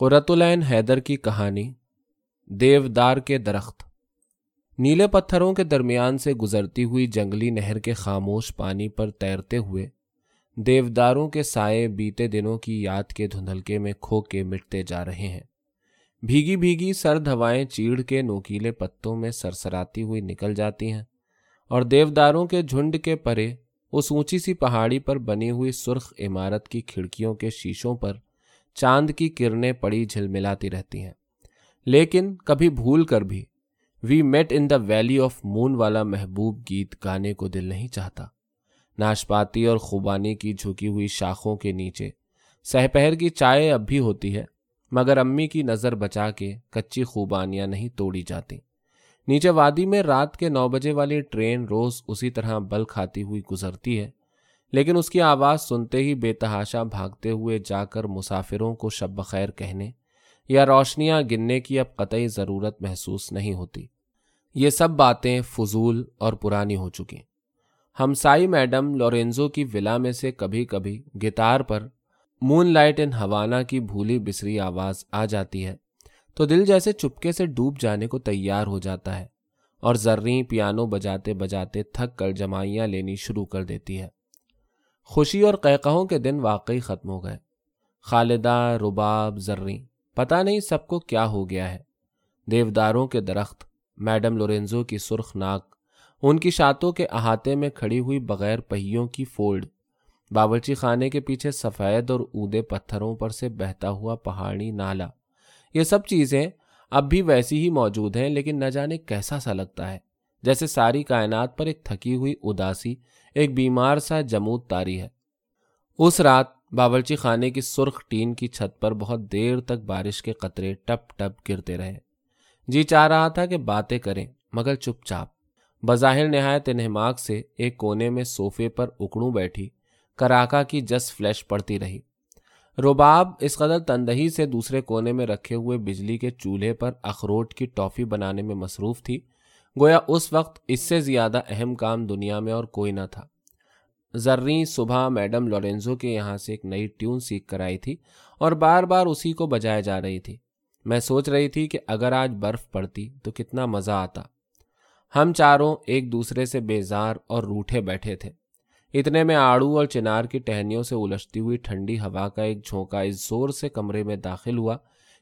قرت العین حیدر کی کہانی، دیودار کے درخت۔ نیلے پتھروں کے درمیان سے گزرتی ہوئی جنگلی نہر کے خاموش پانی پر تیرتے ہوئے دیوداروں کے سائے بیتے دنوں کی یاد کے دھندلکے میں کھو کے مٹتے جا رہے ہیں۔ بھیگی بھیگی سرد ہوائیں چیڑ کے نوکیلے پتوں میں سرسراتی ہوئی نکل جاتی ہیں اور دیوداروں کے جھنڈ کے پرے اس اونچی سی پہاڑی پر بنی ہوئی سرخ عمارت کی کھڑکیوں کے شیشوں پر چاند کی کرنیں پڑی جھلملاتی رہتی ہیں۔ لیکن کبھی بھول کر بھی we met in the valley of moon والا محبوب گیت گانے کو دل نہیں چاہتا۔ ناشپاتی اور خوبانی کی جھکی ہوئی شاخوں کے نیچے سہپہر کی چائے اب بھی ہوتی ہے، مگر امی کی نظر بچا کے کچی خوبانیاں نہیں توڑی جاتی۔ نیچے وادی میں رات کے نو بجے والی ٹرین روز اسی طرح بل کھاتی ہوئی گزرتی ہے۔ لیکن اس کی آواز سنتے ہی بے تحاشا بھاگتے ہوئے جا کر مسافروں کو شب بخیر کہنے یا روشنیاں گننے کی اب قطعی ضرورت محسوس نہیں ہوتی۔ یہ سب باتیں فضول اور پرانی ہو چکی ہمسائی میڈم لورینزو کی ولا میں سے کبھی کبھی گٹار پر مون لائٹ ان ہوانا کی بھولی بسری آواز آ جاتی ہے تو دل جیسے چپکے سے ڈوب جانے کو تیار ہو جاتا ہے اور زریں پیانو بجاتے بجاتے تھک کر جمائیاں لینی شروع کر دیتی ہے۔ خوشی اور قہقہوں کے دن واقعی ختم ہو گئے۔ خالدہ، رباب، زریں پتا نہیں سب کو کیا ہو گیا ہے۔ دیوداروں کے درخت، میڈم لورینزو کی سرخ ناک، ان کی شاتوں کے احاطے میں کھڑی ہوئی بغیر پہیوں کی فولڈ، باورچی خانے کے پیچھے سفید اور اودے پتھروں پر سے بہتا ہوا پہاڑی نالا۔ یہ سب چیزیں اب بھی ویسی ہی موجود ہیں، لیکن نہ جانے کیسا سا لگتا ہے۔ جیسے ساری کائنات پر ایک تھکی ہوئی اداسی ایک بیمار سا جمود تاری ہے۔ اس رات باورچی خانے کی سرخ ٹین کی چھت پر بہت دیر تک بارش کے قطرے ٹپ ٹپ گرتے رہے۔ جی چاہ رہا تھا کہ باتیں کریں، مگر چپ چاپ۔ بظاہر نہایت انہماک سے ایک کونے میں صوفے پر اکڑوں بیٹھی، کراکا کی جس فلیش پڑتی رہی۔ روباب اس قدر تندہی سے دوسرے کونے میں رکھے ہوئے بجلی کے چولہے پر اخروٹ کی ٹافی بنانے میں مصروف تھی گویا اس وقت اس سے زیادہ اہم کام دنیا میں اور کوئی نہ تھا۔ زریں صبح میڈم لورینزو کے یہاں سے ایک نئی ٹیون سیکھ کر آئی تھی اور بار بار اسی کو بجائے جا رہی تھی۔ میں سوچ رہی تھی کہ اگر آج برف پڑتی تو کتنا مزہ آتا۔ ہم چاروں ایک دوسرے سے بیزار اور روٹھے بیٹھے تھے۔ اتنے میں آڑو اور چنار کی ٹہنیوں سے الجھتی ہوئی ٹھنڈی ہوا کا ایک جھونکا اس زور سے کمرے میں داخل ہوا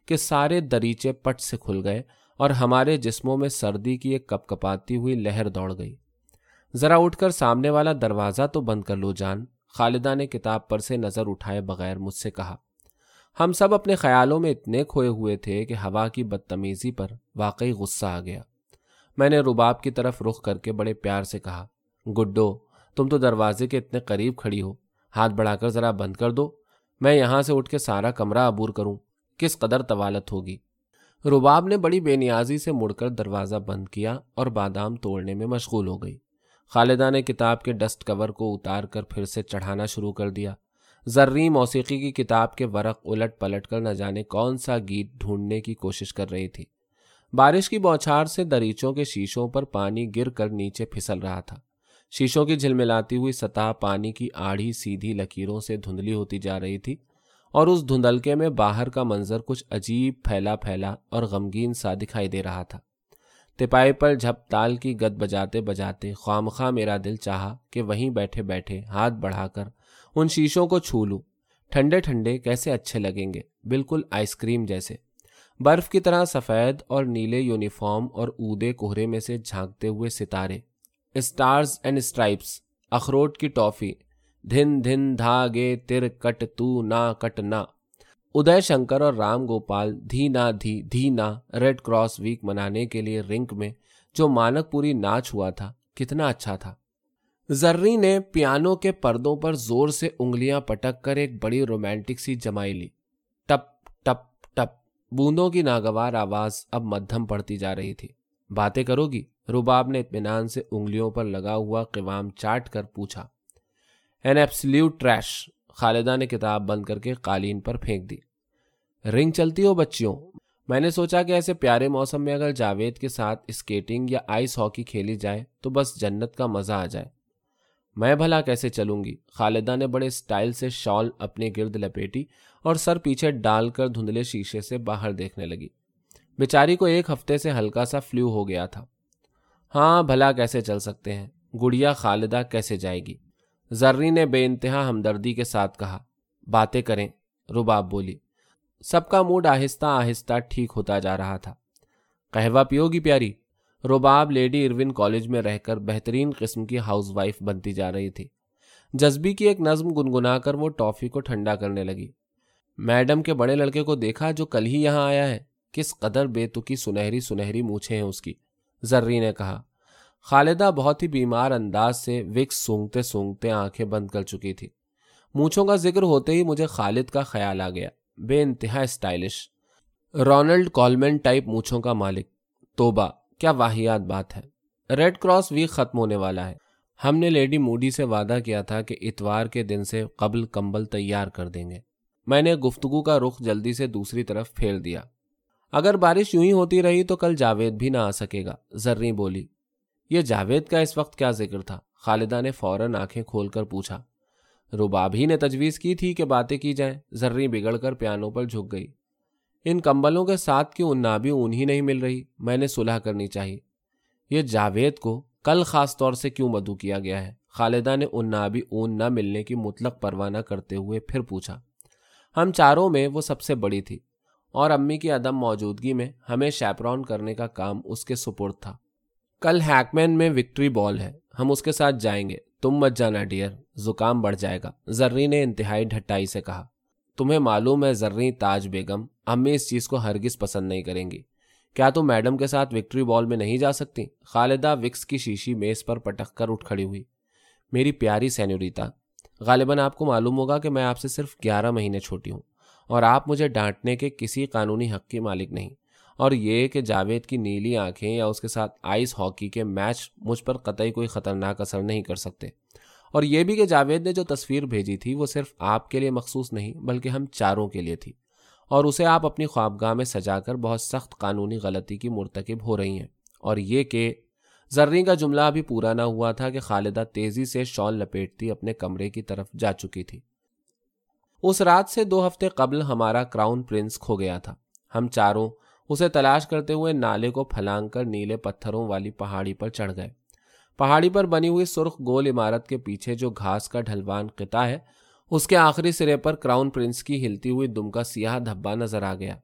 کہ سارے دریچے پٹ سے کھل گئے اور ہمارے جسموں میں سردی کی ایک کپ کپاتی ہوئی لہر دوڑ گئی۔ ذرا اٹھ کر سامنے والا دروازہ تو بند کر لو جان، خالدہ نے کتاب پر سے نظر اٹھائے بغیر مجھ سے کہا۔ ہم سب اپنے خیالوں میں اتنے کھوئے ہوئے تھے کہ ہوا کی بدتمیزی پر واقعی غصہ آ گیا۔ میں نے رباب کی طرف رخ کر کے بڑے پیار سے کہا گڈو تم تو دروازے کے اتنے قریب کھڑی ہو۔ ہاتھ بڑھا کر ذرا بند کر دو۔ میں یہاں سے اٹھ کے سارا کمرہ عبور کروں۔ کس قدر طوالت ہوگی؟ رباب نے بڑی بے نیازی سے مڑ کر دروازہ بند کیا اور بادام توڑنے میں مشغول ہو گئی۔ خالدہ نے کتاب کے ڈسٹ کور کو اتار کر پھر سے چڑھانا شروع کر دیا۔ زرری موسیقی کی کتاب کے ورق الٹ پلٹ کر نہ جانے کون سا گیت ڈھونڈنے کی کوشش کر رہی تھی۔ بارش کی بوچھار سے دریچوں کے شیشوں پر پانی گر کر نیچے پھسل رہا تھا۔ شیشوں کی جھلملاتی ہوئی سطح پانی کی آڑھی سیدھی لکیروں سے دھندلی ہوتی جا رہی تھی۔ اور اس دھندلکے میں باہر کا منظر کچھ عجیب پھیلا پھیلا اور غمگین سا دکھائی دے رہا تھا۔ تپائی پر جھپ تال کی گد بجاتے بجاتے خواہ میرا دل چاہا کہ وہیں بیٹھے بیٹھے ہاتھ بڑھا کر ان شیشوں کو چھو لوں۔ ٹھنڈے ٹھنڈے کیسے اچھے لگیں گے؟ بالکل آئس کریم جیسے۔ برف کی طرح سفید اور نیلے یونیفارم اور اودے کوہرے میں سے جھانکتے ہوئے ستارے۔ Stars and stripes. اخروٹ کی ٹافی۔ دھن دھن دھاگے تر کٹ تو نا کٹ نا ادے شنکر اور رام گوپال دھی دھی دھی ریڈ کراس ویک منانے کے لیے رنک میں جو مانک پوری ناچ ہوا تھا کتنا اچھا تھا زرری نے پیانو کے پردوں پر زور سے انگلیاں پٹک کر ایک بڑی رومانٹک سی جمائی لی ٹپ ٹپ ٹپ بوندوں کی ناگوار آواز اب مدھم پڑتی جا رہی تھی باتیں کرو گی رباب نے اطمینان سے انگلیوں پر لگا ہوا قوام چاٹ کر پوچھا این ایپسلیوٹ ٹریش خالدہ نے کتاب بند کر کے قالین پر پھینک دی۔ رنگ چلتی ہو بچیوں۔ میں نے سوچا کہ ایسے پیارے موسم میں اگر جاوید کے ساتھ اسکیٹنگ یا آئس ہاکی کھیلی جائے تو بس جنت کا مزہ آ جائے۔ میں بھلا کیسے چلوں گی؟ خالدہ نے بڑے سٹائل سے شال اپنے گرد لپیٹی اور سر پیچھے ڈال کر دھندلے شیشے سے باہر دیکھنے لگی۔ بیچاری کو ایک ہفتے سے ہلکا سا فلو ہو گیا تھا۔ ہاں بھلا کیسے چل سکتے ہیں؟ گڑیا خالدہ کیسے جائے گی؟ زرری نے بے انتہا ہمدردی کے ساتھ کہا، باتیں کریں، رباب بولی، سب کا موڈ آہستہ آہستہ ٹھیک ہوتا جا رہا تھا۔ قہوہ پیو گی پیاری، رباب لیڈی ارون کالج میں رہ کر بہترین قسم کی ہاؤس وائف بنتی جا رہی تھی۔ جذبی کی ایک نظم گنگنا کر وہ ٹافی کو ٹھنڈا کرنے لگی۔ میڈم کے بڑے لڑکے کو دیکھا جو کل ہی یہاں آیا ہے، کس قدر بے تکی سنہری سنہری مونچھے ہیں اس کی زرری نے کہا۔ خالدہ بہت ہی بیمار انداز سے وکس سونگتے سونگتے آنکھیں بند کر چکی تھی۔ مونچھوں کا ذکر ہوتے ہی مجھے خالد کا خیال آ گیا۔ بے انتہا اسٹائلش۔ رونلڈ کالمن ٹائپ مونچھوں کا مالک۔ توبہ۔ کیا واحد بات ہے۔ ریڈ کراس ویک ختم ہونے والا ہے۔ ہم نے لیڈی موڈی سے وعدہ کیا تھا کہ اتوار کے دن سے قبل کمبل تیار کر دیں گے۔ میں نے گفتگو کا رخ جلدی سے دوسری طرف پھیر دیا۔ اگر بارش یوں ہی ہوتی رہی تو کل جاوید بھی نہ آ سکے گا۔ زرری بولی۔ یہ جاوید کا اس وقت کیا ذکر تھا؟ خالدہ نے فوراً آنکھیں کھول کر پوچھا۔ رباب ہی نے تجویز کی تھی کہ باتیں کی جائیں زرری بگڑ کر پیانوں پر جھک گئی۔ ان کمبلوں کے ساتھ کی انابی اون ہی نہیں مل رہی؟ میں نے صلح کرنی چاہیے یہ جاوید کو کل خاص طور سے کیوں مدعو کیا گیا ہے؟ خالدہ نے انابی اون نہ ملنے کی مطلق پرواہ نہ کرتے ہوئے پھر پوچھا۔ ہم چاروں میں وہ سب سے بڑی تھی اور امی کی عدم موجودگی میں ہمیں شیپرون کرنے کا کام اس کے سپرد تھا۔ کل ہیکمین میں وکٹری بال ہے، ہم اس کے ساتھ جائیں گے۔ تم مت جانا ڈیئر، زکام بڑھ جائے گا۔ زرری نے انتہائی ڈھٹائی سے کہا۔ تمہیں معلوم ہے زرری تاج بیگم، امی اس چیز کو ہرگز پسند نہیں کریں گی۔ کیا تم میڈم کے ساتھ وکٹری بال میں نہیں جا سکتی؟ خالدہ وکس کی شیشی میز پر پٹک کر اٹھ کھڑی ہوئی۔ میری پیاری سینوریتا غالباً آپ کو معلوم ہوگا کہ میں آپ سے صرف گیارہ مہینے چھوٹی ہوں اور آپ مجھے ڈانٹنے کے کسی قانونی حق کی مالک نہیں۔ اور یہ کہ جاوید کی نیلی آنکھیں یا اس کے ساتھ آئس ہاکی کے میچ مجھ پر قطعی کوئی خطرناک اثر نہیں کر سکتے۔ اور یہ بھی کہ جاوید نے جو تصویر بھیجی تھی وہ صرف آپ کے لیے مخصوص نہیں بلکہ ہم چاروں کے لیے تھی۔ اور اسے آپ اپنی خوابگاہ میں سجا کر بہت سخت قانونی غلطی کی مرتکب ہو رہی ہیں۔ اور یہ کہ زرری کا جملہ ابھی پورا نہ ہوا تھا کہ خالدہ تیزی سے شال لپیٹتی اپنے کمرے کی طرف جا چکی تھی۔ اس رات سے دو ہفتے قبل ہمارا کراؤن پرنس کھو گیا تھا۔ ہم چاروں اسے تلاش کرتے ہوئے نالے کو پھلانگ کر نیلے پتھروں والی پہاڑی پر چڑھ گئے۔ پہاڑی پر بنی ہوئی سرخ گول عمارت کے پیچھے جو گھاس کا ڈھلوان قطع ہے، اس کے آخری سرے پر کراؤن پرنس کی ہلتی ہوئی دم کا سیاہ دھبا نظر آ گیا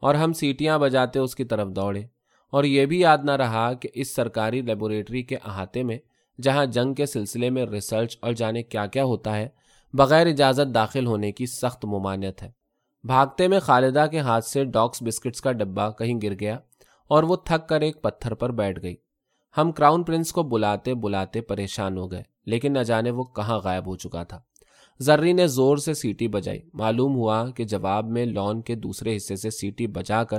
اور ہم سیٹیاں بجاتے اس کی طرف دوڑے۔ اور یہ بھی یاد نہ رہا کہ اس سرکاری لیبوریٹری کے احاطے میں، جہاں جنگ کے سلسلے میں ریسرچ اور جانے کیا کیا ہوتا ہے، بغیر اجازت داخل ہونے کی سخت ممانعت ہے۔ بھاگتے میں خالدہ کے ہاتھ سے ڈاکس بسکٹس کا ڈبہ کہیں گر گیا اور وہ تھک کر ایک پتھر پر بیٹھ گئی۔ ہم کراؤن پرنس کو بلاتے بلاتے پریشان ہو گئے، لیکن نہ جانے وہ کہاں غائب ہو چکا تھا۔ زرری نے زور سے سیٹی بجائی۔ معلوم ہوا کہ جواب میں لون کے دوسرے حصے سے سیٹی بجا کر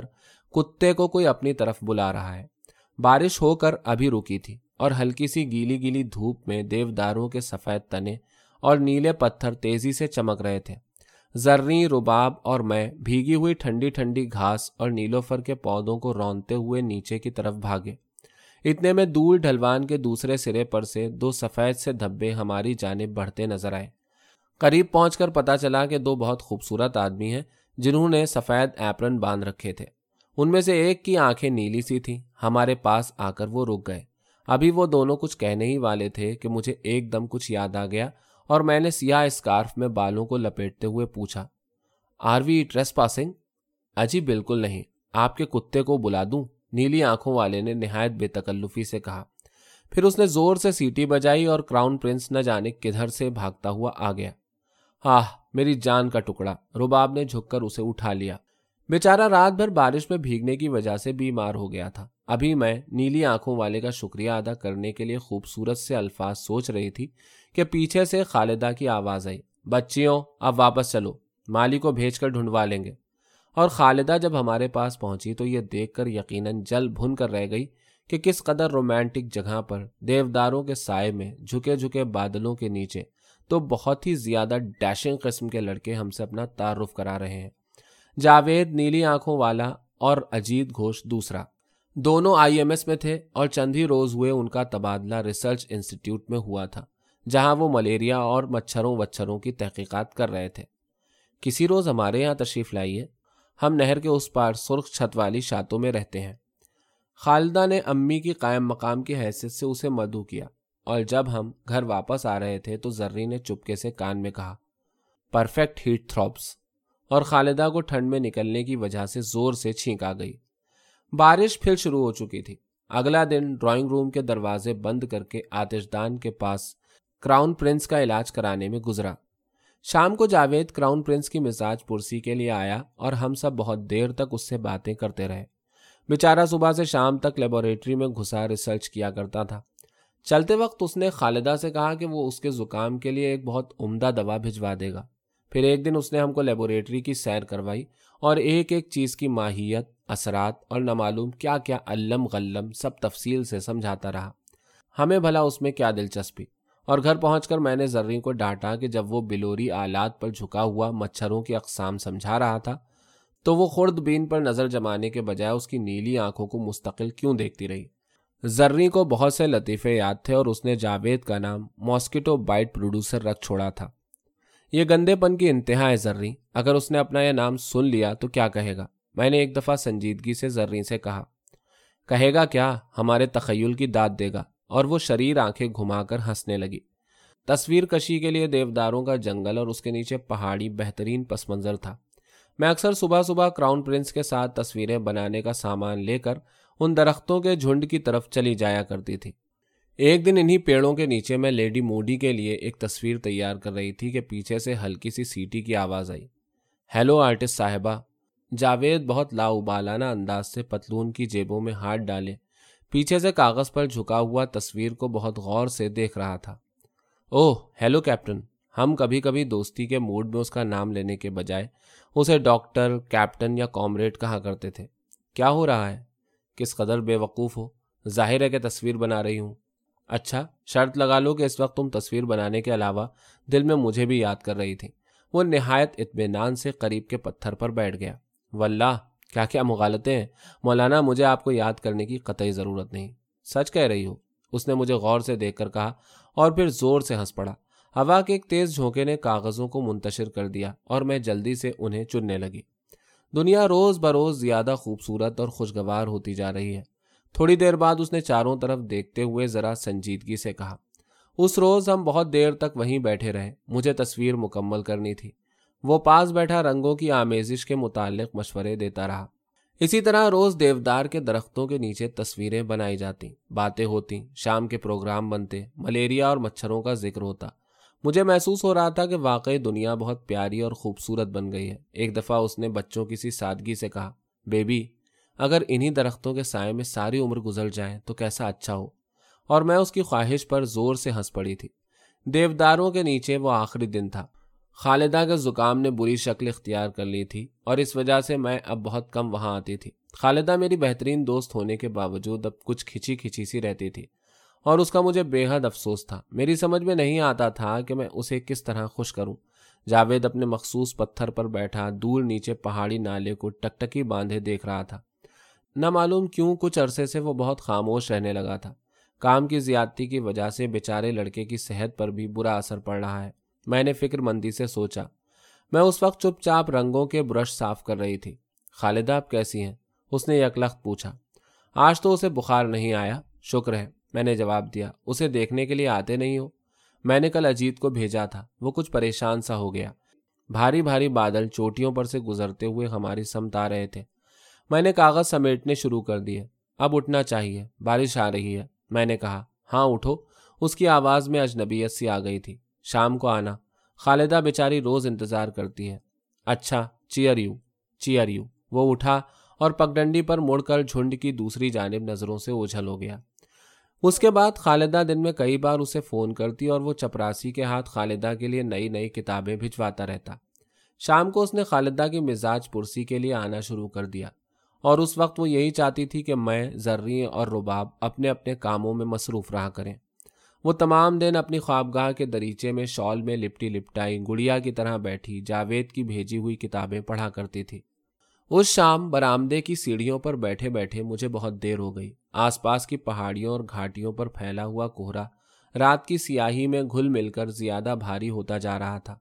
کتے کو کوئی اپنی طرف بلا رہا ہے۔ بارش ہو کر ابھی رکی تھی اور ہلکی سی گیلی گیلی دھوپ میں دیوداروں کے سفید تنے اور نیلے پتھر تیزی سے چمک رہے تھے۔ زرری رباب اور میں بھیگی ہوئی ٹھنڈی ٹھنڈی گھاس اور نیلوفر کے پودوں کو رونتے ہوئے نیچے کی طرف بھاگے۔ اتنے میں دور ڈھلوان کے دوسرے سرے پر سے دو سفید سے دھبے ہماری جانب بڑھتے نظر آئے۔ قریب پہنچ کر پتا چلا کہ دو بہت خوبصورت آدمی ہیں جنہوں نے سفید ایپرن باندھ رکھے تھے۔ ان میں سے ایک کی آنکھیں نیلی سی تھیں۔ ہمارے پاس آ کر وہ رک گئے۔ ابھی وہ دونوں کچھ کہنے ہی والے تھے کہ مجھے ایک دم کچھ یاد آ گیا اور میں نے سیاہ اسکارف میں بالوں کو لپیٹتے ہوئے پوچھا، آر وی ٹریس پاسنگ؟ اجی، بالکل نہیں۔ آپ کے کتے کو بلا دوں؟ نیلی آنکھوں والے نے نہایت بے تکلفی سے کہا۔ پھر اس نے زور سے سیٹی بجائی اور کراؤن پرنس نہ جانے کدھر سے بھاگتا ہوا آ گیا۔ آہ، میری جان کا ٹکڑا! رباب نے جھک کر اسے اٹھا لیا۔ بیچارہ رات بھر بارش میں بھیگنے کی وجہ سے بیمار ہو گیا تھا۔ ابھی میں نیلی آنکھوں والے کا شکریہ ادا کرنے کے لیے خوبصورت سے الفاظ سوچ رہی تھی کہ پیچھے سے خالدہ کی آواز آئی۔ بچیوں، اب واپس چلو، مالی کو بھیج کر ڈھونڈوا لیں گے۔ اور خالدہ جب ہمارے پاس پہنچی تو یہ دیکھ کر یقیناً جل بھن کر رہ گئی کہ کس قدر رومانٹک جگہ پر دیوداروں کے سائے میں جھکے جھکے بادلوں کے نیچے تو بہت ہی زیادہ ڈیشنگ قسم کے لڑکے ہم سے اپنا تعارف کرا رہے ہیں۔ جاوید نیلی آنکھوں والا اور اجیت گھوش دوسرا۔ دونوں آئی ایم ایس میں تھے اور چند ہی روز ہوئے ان کا تبادلہ ریسرچ انسٹیٹیوٹ میں ہوا تھا، جہاں وہ ملیریا اور مچھروں وچھروں کی تحقیقات کر رہے تھے۔ کسی روز ہمارے یہاں تشریف لائیے ہم نہر کے اس پار سرخ چھت والی شاتوں میں رہتے ہیں۔ خالدہ نے امی کی قائم مقام کی حیثیت سے اسے مدعو کیا اور جب ہم گھر واپس آ رہے تھے تو زرری نے چپکے سے کان میں کہا پرفیکٹ ہیٹ تھروپس اور خالدہ کو ٹھنڈ میں نکلنے کی وجہ سے زور سے چھینک آ گئی۔ بارش پھر شروع ہو چکی تھی۔ اگلا دن ڈرائنگ روم کے دروازے بند کر کے آتش دان کے پاس کراؤن پرنس کا علاج کرانے میں گزرا۔ شام کو جاوید کراؤن پرنس کی مزاج پرسی کے لیے آیا اور ہم سب بہت دیر تک اس سے باتیں کرتے رہے۔ بیچارہ صبح سے شام تک لیبوریٹری میں گھسا ریسرچ کیا کرتا تھا۔ چلتے وقت اس نے خالدہ سے کہا کہ وہ اس کے زکام کے لیے ایک بہت عمدہ دوا بھجوا دے گا۔ پھر ایک دن اس نے ہم کو لیبوریٹری کی سیر کروائی اور ایک ایک چیز کی ماہیت، اثرات اور نامعلوم کیا کیا علم غلم سب تفصیل سے سمجھاتا رہا۔ ہمیں بھلا اس میں کیا دلچسپی۔ اور گھر پہنچ کر میں نے زرری کو ڈانٹا کہ جب وہ بلوری آلات پر جھکا ہوا مچھروں کی اقسام سمجھا رہا تھا، تو وہ خرد بین پر نظر جمانے کے بجائے اس کی نیلی آنکھوں کو مستقل کیوں دیکھتی رہی۔ زرری کو بہت سے لطیفے یاد تھے اور اس نے جاوید کا نام ماسکیٹو بائٹ پروڈیوسر رکھ چھوڑا تھا۔ یہ گندے پن کی انتہا ہے زرری اگر اس نے اپنا یہ نام سن لیا تو کیا کہے گا؟ میں نے ایک دفعہ سنجیدگی سے زرری سے کہا، کہے گا کیا؟ ہمارے تخیل کی داد دے گا۔ اور وہ شریر آنکھیں گھما کر ہنسنے لگی۔ تصویر کشی کے لیے دیوداروں کا جنگل اور اس کے نیچے پہاڑی بہترین پس منظر تھا۔ میں اکثر صبح صبح کراؤن پرنس کے ساتھ تصویریں بنانے کا سامان لے کر ان درختوں کے جھنڈ کی طرف چلی جایا کرتی تھی۔ ایک دن انہی پیڑوں کے نیچے میں لیڈی موڈی کے لیے ایک تصویر تیار کر رہی تھی کہ پیچھے سے ہلکی سی سیٹی کی آواز آئی۔ ہیلو آرٹسٹ صاحبہ، جاوید بہت لا ابالانہ انداز سے پتلون کی جیبوں میں ہاتھ ڈالے۔ پیچھے سے کاغذ پر جھکا ہوا تصویر کو بہت غور سے دیکھ رہا تھا۔ اوہ، ہیلو کیپٹن، ہم کبھی کبھی دوستی کے موڈ میں اس کا نام لینے کے بجائے اسے ڈاکٹر، کیپٹن یا کامریڈ کہا کرتے تھے۔ کیا ہو رہا ہے؟ کس قدر بے وقوف ہو؟ ظاہر ہے کہ تصویر بنا رہی ہوں۔ اچھا شرط لگا لو کہ اس وقت تم تصویر بنانے کے علاوہ دل میں مجھے بھی یاد کر رہی تھی۔ وہ نہایت اطمینان سے قریب کے پتھر پر بیٹھ گیا۔ واللہ، کیا کیا مغالطے ہیں؟ مولانا، مجھے آپ کو یاد کرنے کی قطعی ضرورت نہیں۔ سچ کہہ رہی ہو۔ اس نے مجھے غور سے دیکھ کر کہا اور پھر زور سے ہنس پڑا۔ ہوا کے ایک تیز جھونکے نے کاغذوں کو منتشر کر دیا اور میں جلدی سے انہیں چننے لگی۔ دنیا روز بروز زیادہ خوبصورت اور خوشگوار ہوتی جا رہی ہے۔ تھوڑی دیر بعد اس نے چاروں طرف دیکھتے ہوئے ذرا سنجیدگی سے کہا، اس روز ہم بہت دیر تک وہیں بیٹھے رہے۔ مجھے تصویر مکمل کرنی تھی وہ پاس بیٹھا رنگوں کی آمیزش کے متعلق مشورے دیتا رہا۔ اسی طرح روز دیودار کے درختوں کے نیچے تصویریں بنائی جاتی۔ باتیں ہوتی، شام کے پروگرام بنتے، ملیریا اور مچھروں کا ذکر ہوتا۔ مجھے محسوس ہو رہا تھا کہ واقعی دنیا بہت پیاری اور خوبصورت بن گئی ہے۔ ایک دفعہ اس نے بچوں کی سی سادگی سے کہا، بیبی اگر انہی درختوں کے سائے میں ساری عمر گزر جائیں تو کیسا اچھا ہو۔ اور میں اس کی خواہش پر زور سے ہنس پڑی تھی۔ دیوداروں کے نیچے وہ آخری دن تھا۔ خالدہ کے زکام نے بری شکل اختیار کر لی تھی اور اس وجہ سے میں اب بہت کم وہاں آتی تھی۔ خالدہ میری بہترین دوست ہونے کے باوجود اب کچھ کھچی کھچی سی رہتی تھی اور اس کا مجھے بے حد افسوس تھا۔ میری سمجھ میں نہیں آتا تھا کہ میں اسے کس طرح خوش کروں۔ جاوید اپنے مخصوص پتھر پر بیٹھا دور نیچے پہاڑی نالے کو ٹکٹکی باندھے دیکھ رہا تھا۔ نہ معلوم کیوں کچھ عرصے سے وہ بہت خاموش رہنے لگا تھا۔ کام کی زیادتی کی وجہ سے بیچارے لڑکے کی صحت پر بھی برا اثر پڑ رہا ہے۔ میں نے فکر مندی سے سوچا۔ میں اس وقت چپ چاپ رنگوں کے برش صاف کر رہی تھی۔ خالدہ، آپ کیسی ہیں؟ اس نے یکلخت پوچھا۔ آج تو اسے بخار نہیں آیا۔ شکر ہے، میں نے جواب دیا۔ اسے دیکھنے کے لیے آتے نہیں ہو۔ میں نے کل اجیت کو بھیجا تھا۔ وہ کچھ پریشان سا ہو گیا۔ بھاری بھاری بادل چوٹیوں پر سے گزرتے ہوئے ہماری سمت آ رہے تھے۔ میں نے کاغذ سمیٹنے شروع کر دیے۔ اب اٹھنا چاہیے۔ بارش آ رہی ہے۔ میں نے کہا ہاں اٹھو۔ اس کی آواز میں اجنبیت سی آ گئی تھی۔ شام کو آنا۔ خالدہ بیچاری روز انتظار کرتی ہے۔ اچھا چیئر یو۔ Chair you. وہ اٹھا اور پگڈنڈی پر مڑ کر جھنڈ کی دوسری جانب نظروں سے اوجھل ہو گیا۔ اس کے بعد خالدہ دن میں کئی بار اسے فون کرتی اور وہ چپراسی کے ہاتھ خالدہ کے لیے نئی نئی کتابیں بھجواتا رہتا۔ شام کو اس نے خالدہ کی مزاج پرسی کے لیے آنا شروع کر دیا۔ اور اس وقت وہ یہی چاہتی تھی کہ میں ذرری اور رباب اپنے اپنے کاموں میں مصروف رہا کریں۔ وہ تمام دن اپنی خوابگاہ کے دریچے میں شال میں لپٹی لپٹائی، گڑیا کی طرح بیٹھی، جاوید کی بھیجی ہوئی کتابیں پڑھا کرتی تھی۔ اس شام برآمدے کی سیڑھیوں پر بیٹھے بیٹھے مجھے بہت دیر ہو گئی۔ آس پاس کی پہاڑیوں اور گھاٹیوں پر پھیلا ہوا کوہرا رات کی سیاہی میں گھل مل کر زیادہ بھاری ہوتا جا رہا تھا۔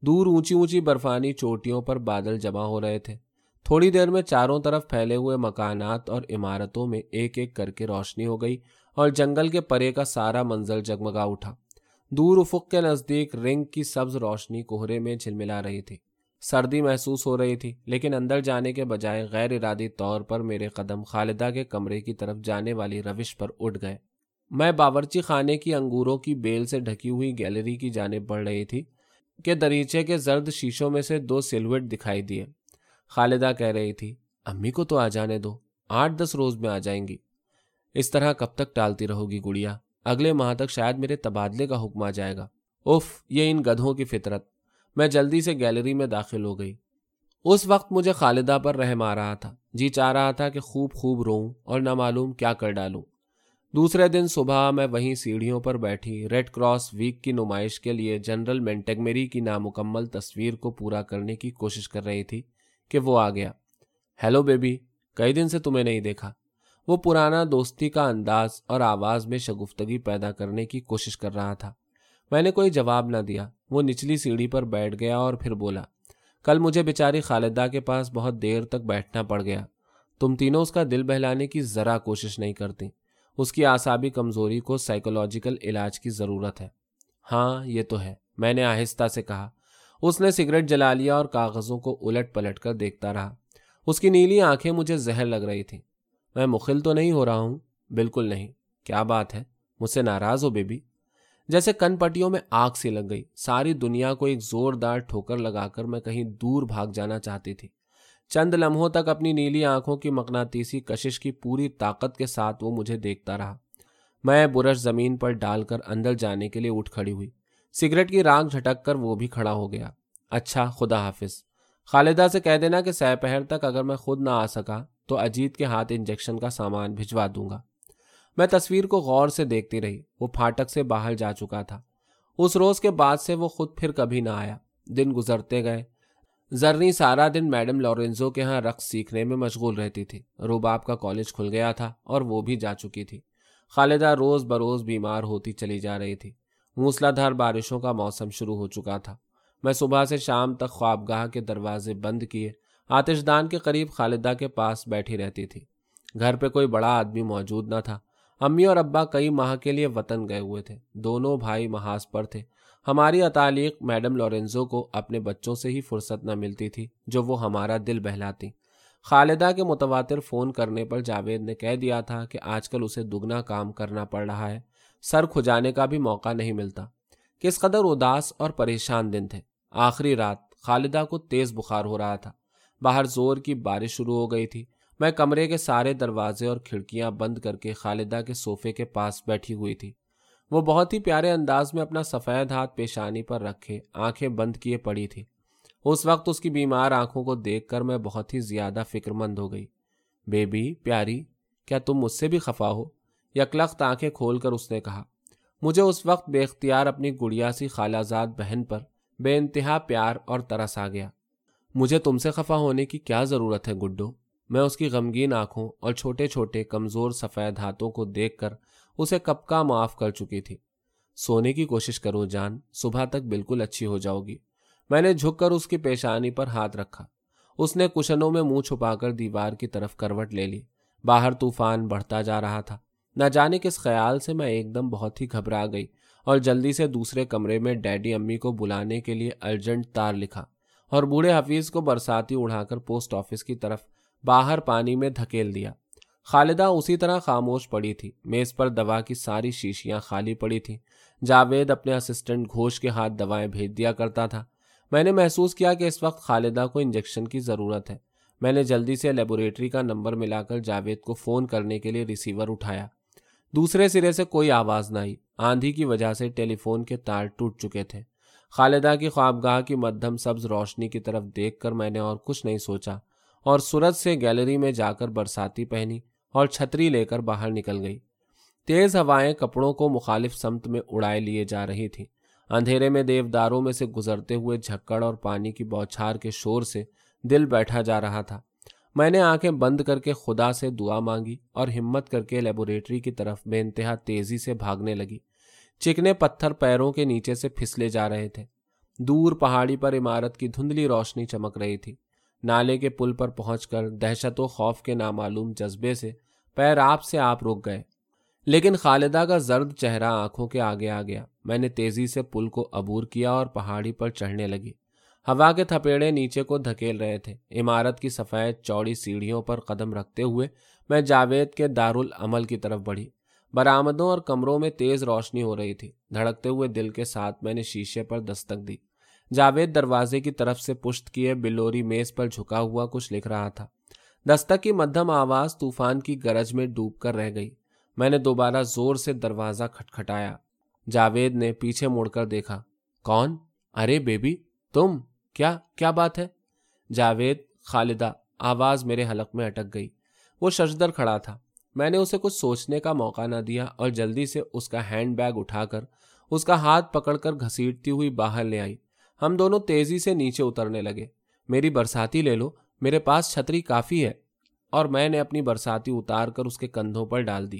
دور اونچی اونچی برفانی چوٹیوں پر بادل جمع ہو رہے تھے۔ تھوڑی دیر میں چاروں طرف پھیلے ہوئے مکانات اور عمارتوں میں ایک ایک کر کے روشنی ہو گئی اور جنگل کے پرے کا سارا منزل جگمگا اٹھا۔ دور افق کے نزدیک رنگ کی سبز روشنی کوہرے میں جھلملا رہی تھی۔ سردی محسوس ہو رہی تھی، لیکن اندر جانے کے بجائے غیر ارادی طور پر میرے قدم خالدہ کے کمرے کی طرف جانے والی روش پر اٹھ گئے۔ میں باورچی خانے کی انگوروں کی بیل سے ڈھکی ہوئی گیلری کی جانب بڑھ رہی تھی کہ دریچے کے زرد شیشوں میں سے دو سلوٹ دکھائی دیے۔ خالدہ کہہ رہی تھی، امی کو تو آ جانے دو، آٹھ دس روز میں آ جائیں گی۔ اس طرح کب تک ٹالتی رہو گی گڑیا؟ اگلے ماہ تک شاید میرے تبادلے کا حکم آ جائے گا۔ اف یہ ان گدھوں کی فطرت۔ میں جلدی سے گیلری میں داخل ہو گئی۔ اس وقت مجھے خالدہ پر رحم آ رہا تھا۔ جی چاہ رہا تھا کہ خوب خوب روؤں اور نہ معلوم کیا کر ڈالوں۔ دوسرے دن صبح میں وہیں سیڑھیوں پر بیٹھی ریڈ کراس ویک کی نمائش کے لیے جنرل مینٹگمیری کی نامکمل تصویر کو پورا کرنے کی کوشش کر رہی تھی۔ کہ وہ آ گیا۔ ہیلو بیبی، کئی دن سے تمہیں نہیں دیکھا۔ وہ پرانا دوستی کا انداز اور آواز میں شگفتگی پیدا کرنے کی کوشش کر رہا تھا۔ میں نے کوئی جواب نہ دیا۔ وہ نچلی سیڑھی پر بیٹھ گیا اور پھر بولا، کل مجھے بیچاری خالدہ کے پاس بہت دیر تک بیٹھنا پڑ گیا۔ تم تینوں اس کا دل بہلانے کی ذرا کوشش نہیں کرتی۔ اس کی آسابی کمزوری کو سائیکولوجیکل علاج کی ضرورت ہے۔ ہاں یہ تو ہے۔ میں نے آہستہ سے کہا اس نے سگریٹ جلا لیا اور کاغذوں کو الٹ پلٹ کر دیکھتا رہا۔ اس کی نیلی آنکھیں مجھے زہر لگ رہی تھیں۔ میں مخل تو نہیں ہو رہا ہوں۔ بالکل نہیں۔ کیا بات ہے؟ مجھ سے ناراض ہو بیبی۔ جیسے کن پٹیوں میں آگ سی لگ گئی۔ ساری دنیا کو ایک زوردار ٹھوکر لگا کر میں کہیں دور بھاگ جانا چاہتی تھی۔ چند لمحوں تک اپنی نیلی آنکھوں کی مقناطیسی کشش کی پوری طاقت کے ساتھ وہ مجھے دیکھتا رہا۔ میں برش زمین پر ڈال کر اندر جانے کے لیے اٹھ کھڑی ہوئی۔ سگریٹ کی رانگ جھٹک کر وہ بھی کھڑا ہو گیا۔ اچھا خدا حافظ۔ خالدہ سے کہہ دینا کہ سہ پہر تک اگر میں خود نہ آ سکا تو اجیت کے ہاتھ انجیکشن کا سامان بھجوا دوں گا۔ میں تصویر کو غور سے دیکھتی رہی۔ وہ پھاٹک سے باہر جا چکا تھا۔ اس روز کے بعد سے وہ خود پھر کبھی نہ آیا۔ دن گزرتے گئے۔ زرنی سارا دن میڈم لورنزو کے ہاں رقص سیکھنے میں مشغول رہتی تھی۔ روباب کا کالج کھل گیا تھا اور وہ بھی جا چکی تھی۔ خالدہ روز بروز بیمار ہوتی چلی جا رہی تھی۔ موسلا دھار بارشوں کا موسم شروع ہو چکا تھا۔ میں صبح سے شام تک خوابگاہ کے دروازے بند کیے، آتش دان کے قریب خالدہ کے پاس بیٹھی رہتی تھی۔ گھر پہ کوئی بڑا آدمی موجود نہ تھا۔ امی اور ابا کئی ماہ کے لیے وطن گئے ہوئے تھے۔ دونوں بھائی محاذ پر تھے۔ ہماری اتعلیق میڈم لورنزو کو اپنے بچوں سے ہی فرصت نہ ملتی تھی، جو وہ ہمارا دل بہلاتی۔ خالدہ کے متواتر فون کرنے پر جاوید نے کہہ دیا تھا کہ آج کل اسے دگنا کام کرنا پڑ رہا ہے۔ سر کھجانے کا بھی موقع نہیں ملتا کس قدر اداس اور پریشان دن تھے۔ آخری رات خالدہ کو تیز بخار ہو رہا تھا۔ باہر زور کی بارش شروع ہو گئی تھی۔ میں کمرے کے سارے دروازے اور کھڑکیاں بند کر کے خالدہ کے صوفے کے پاس بیٹھی ہوئی تھی۔ وہ بہت ہی پیارے انداز میں اپنا سفید ہاتھ پیشانی پر رکھے آنکھیں بند کیے پڑی تھی۔ اس وقت اس کی بیمار آنکھوں کو دیکھ کر میں بہت ہی زیادہ فکر مند ہو گئی۔ بیبی، پیاری، کیا تم مجھ سے بھی خفا ہو؟ یکلخت آنکھیں کھول کر اس نے کہا، مجھے اس وقت بے اختیار اپنی گڑیا سی خالہ زاد بہن پر بے انتہا پیار اور ترس آ گیا۔ مجھے تم سے خفا ہونے کی کیا ضرورت ہے گڈو؟ میں اس کی غمگین آنکھوں اور چھوٹے چھوٹے کمزور سفید ہاتھوں کو دیکھ کر اسے کب کا معاف کر چکی تھی۔ سونے کی کوشش کرو جان، صبح تک بالکل اچھی ہو جاؤ گی۔ میں نے جھک کر اس کی پیشانی پر ہاتھ رکھا۔ اس نے کشنوں میں منہ چھپا کر دیوار کی طرف کروٹ لے لی۔ باہر طوفان بڑھتا جا رہا تھا۔ نہ جانے کس خیال سے میں ایک دم بہت ہی گھبرا گئی اور جلدی سے دوسرے کمرے میں ڈیڈی امی کو بلانے کے لیے ارجنٹ تار لکھا اور بوڑھے حفیظ کو برساتی اڑا کر پوسٹ آفس کی طرف باہر پانی میں دھکیل دیا۔ خالدہ اسی طرح خاموش پڑی تھی۔ میز پر دوا کی ساری شیشیاں خالی پڑی تھیں۔ جاوید اپنے اسسٹنٹ گھوش کے ہاتھ دوائیں بھیج دیا کرتا تھا۔ میں نے محسوس کیا کہ اس وقت خالدہ کو انجیکشن کی ضرورت ہے۔ میں نے جلدی سے لیبوریٹری کا نمبر ملا کر جاوید کو فون کرنے کے لیے ریسیور اٹھایا۔ دوسرے سرے سے کوئی آواز نہ آئی۔ آندھی کی وجہ سے ٹیلی فون کے تار ٹوٹ چکے تھے۔ خالدہ کی خوابگاہ کی مدھم سبز روشنی کی طرف دیکھ کر میں نے اور کچھ نہیں سوچا۔ اور سورج سے گیلری میں جا کر برساتی پہنی اور چھتری لے کر باہر نکل گئی۔ تیز ہوائیں کپڑوں کو مخالف سمت میں اڑائے لیے جا رہی تھی اندھیرے میں دیوداروں میں سے گزرتے ہوئے جھکڑ اور پانی کی بوچھار کے شور سے دل بیٹھا جا رہا تھا۔ میں نے آنکھیں بند کر کے خدا سے دعا مانگی اور ہمت کر کے لیبوریٹری کی طرف بے انتہا تیزی سے بھاگنے لگی۔ چکنے پتھر پیروں کے نیچے سے پھسلے جا رہے تھے۔ دور پہاڑی پر عمارت کی دھندلی روشنی چمک رہی تھی۔ نالے کے پل پر پہنچ کر دہشت و خوف کے نامعلوم جذبے سے پیر آپ سے آپ رک گئے۔ لیکن خالدہ کا زرد چہرہ آنکھوں کے آگے آ گیا۔ میں نے تیزی سے پل کو عبور کیا اور پہاڑی پر چڑھنے لگی۔ ہوا کے تھپیڑے نیچے کو دھکیل رہے تھے۔ عمارت کی سفید چوڑی سیڑھیوں پر قدم رکھتے ہوئے میں جاوید کے دارالعمل کی طرف بڑھی۔ برآمدوں اور کمروں میں تیز روشنی ہو رہی تھی۔ دھڑکتے ہوئے دل کے ساتھ میں نے شیشے پر دستک دی۔ جاوید دروازے کی طرف سے پشت کیے بلوری میز پر جھکا ہوا کچھ لکھ رہا تھا۔ دستک کی مدھم آواز طوفان کی گرج میں ڈوب کر رہ گئی۔ میں نے دوبارہ زور سے دروازہ کھٹکھٹایا۔ جاوید نے پیچھے مڑ کر دیکھا۔ کون؟ ارے بیبی، تم۔ کیا کیا بات ہے؟ جاوید، خالدہ، آواز میرے حلق میں اٹک گئی۔ وہ ششدر کھڑا تھا۔ میں نے اسے کچھ سوچنے کا موقع نہ دیا اور جلدی سے اس کا ہینڈ بیگ اٹھا کر اس کا ہاتھ پکڑ کر گھسیٹتی ہوئی باہر لے آئی۔ ہم دونوں تیزی سے نیچے اترنے لگے۔ میری برساتی لے لو۔ میرے پاس چھتری کافی ہے۔ اور میں نے اپنی برساتی اتار کر اس کے کندھوں پر ڈال دی۔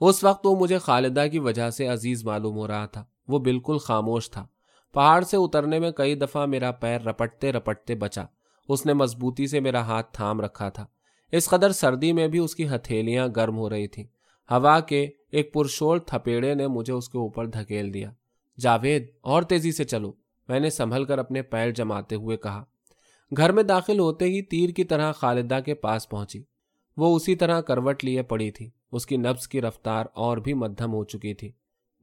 اس وقت وہ مجھے خالدہ کی وجہ سے عزیز معلوم ہو رہا تھا۔ وہ بالکل خاموش تھا۔ پہاڑ سے اترنے میں کئی دفعہ میرا پیر رپٹتے رپٹتے بچا۔ اس نے مضبوطی سے میرا ہاتھ تھام رکھا تھا۔ اس قدر سردی میں بھی اس کی ہتھیلیاں گرم ہو رہی تھیں۔ ہوا کے ایک پرشور تھپیڑے نے مجھے اس کے اوپر دھکیل دیا۔ جاوید، اور تیزی سے چلو۔ میں نے سنبھل کر اپنے پیر جماتے ہوئے کہا۔ گھر میں داخل ہوتے ہی تیر کی طرح خالدہ کے پاس پہنچی۔ وہ اسی طرح کروٹ لیے پڑی تھی۔ اس کی نبز کی رفتار اور بھی مدھم ہو چکی تھی۔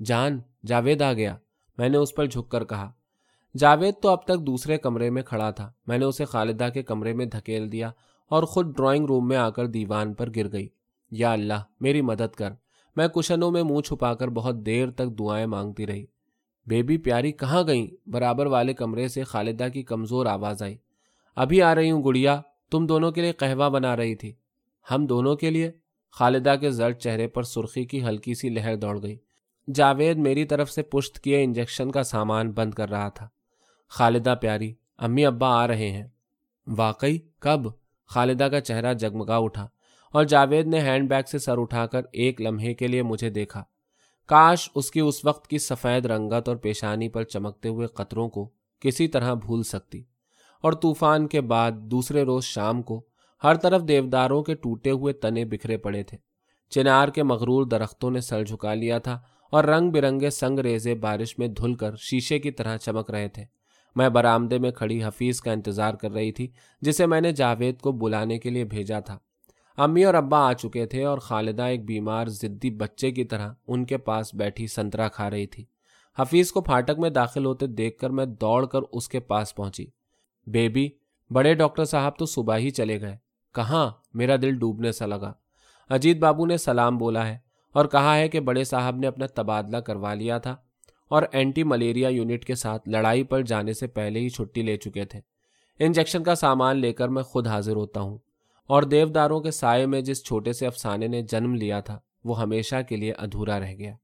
جان، جاوید آ گیا۔ میں نے اس پر جھک کر کہا، جاوید تو اب تک دوسرے کمرے میں کھڑا تھا۔ میں نے اسے خالدہ کے کمرے میں دھکیل دیا اور خود ڈرائنگ روم میں آ کر دیوان پر گر گئی۔ یا اللہ، میری مدد کر۔ میں کشنوں میں منہ چھپا کر بہت دیر تک دعائیں مانگتی رہی۔ بیبی پیاری کہاں گئیں؟ برابر والے کمرے سے خالدہ کی کمزور آواز آئی۔ ابھی آ رہی ہوں گڑیا، تم دونوں کے لیے قہوہ بنا رہی تھی۔ ہم دونوں کے لیے؟ خالدہ کے زرد چہرے پر سرخی کی ہلکی سی لہر دوڑ گئی۔ جاوید میری طرف سے پشت کیے انجیکشن کا سامان بند کر رہا تھا۔ خالدہ پیاری، امی ابا آ رہے ہیں۔ واقعی؟ کب؟ خالدہ کا چہرہ جگمگا اٹھا اور جاوید نے ہینڈ بیگ سے سر اٹھا کر ایک لمحے کے لیے مجھے دیکھا۔ کاش اس کی اس وقت کی سفید رنگت اور پیشانی پر چمکتے ہوئے قطروں کو کسی طرح بھول سکتی۔ اور طوفان کے بعد دوسرے روز شام کو ہر طرف دیوداروں کے ٹوٹے ہوئے تنے بکھرے پڑے تھے۔ چنار کے مغرور درختوں نے سر جھکا لیا تھا۔ اور رنگ برنگے سنگ ریزے بارش میں دھل کر شیشے کی طرح چمک رہے تھے۔ میں برآمدے میں کھڑی حفیظ کا انتظار کر رہی تھی، جسے میں نے جاوید کو بلانے کے لیے بھیجا تھا۔ امی اور ابا آ چکے تھے اور خالدہ ایک بیمار ضدی بچے کی طرح ان کے پاس بیٹھی سنترا کھا رہی تھی۔ حفیظ کو پھاٹک میں داخل ہوتے دیکھ کر میں دوڑ کر اس کے پاس پہنچی۔ بیبی، بڑے ڈاکٹر صاحب تو صبح ہی چلے گئے۔ کہاں؟ میرا دل ڈوبنے سا لگا۔ اجیت بابو نے سلام بولا ہے۔ اور کہا ہے کہ بڑے صاحب نے اپنا تبادلہ کروا لیا تھا اور اینٹی ملیریا یونٹ کے ساتھ لڑائی پر جانے سے پہلے ہی چھٹی لے چکے تھے۔ انجیکشن کا سامان لے کر میں خود حاضر ہوتا ہوں اور دیوداروں کے سائے میں جس چھوٹے سے افسانے نے جنم لیا تھا وہ ہمیشہ کے لیے ادھورا رہ گیا۔